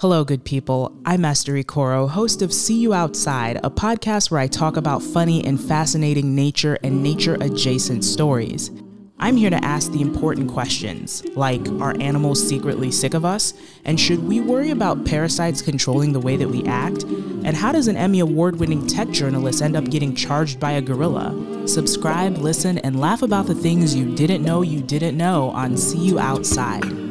Hello, good people. I'm Esther Ecoro, host of See You Outside, a podcast where I talk about funny and fascinating nature and nature adjacent stories. I'm here to ask the important questions, like are animals secretly sick of us? And should we worry about parasites controlling the way that we act? And how does an Emmy Award winning tech journalist end up getting charged by a gorilla? Subscribe, listen, and laugh about the things you didn't know you didn't know on See You Outside.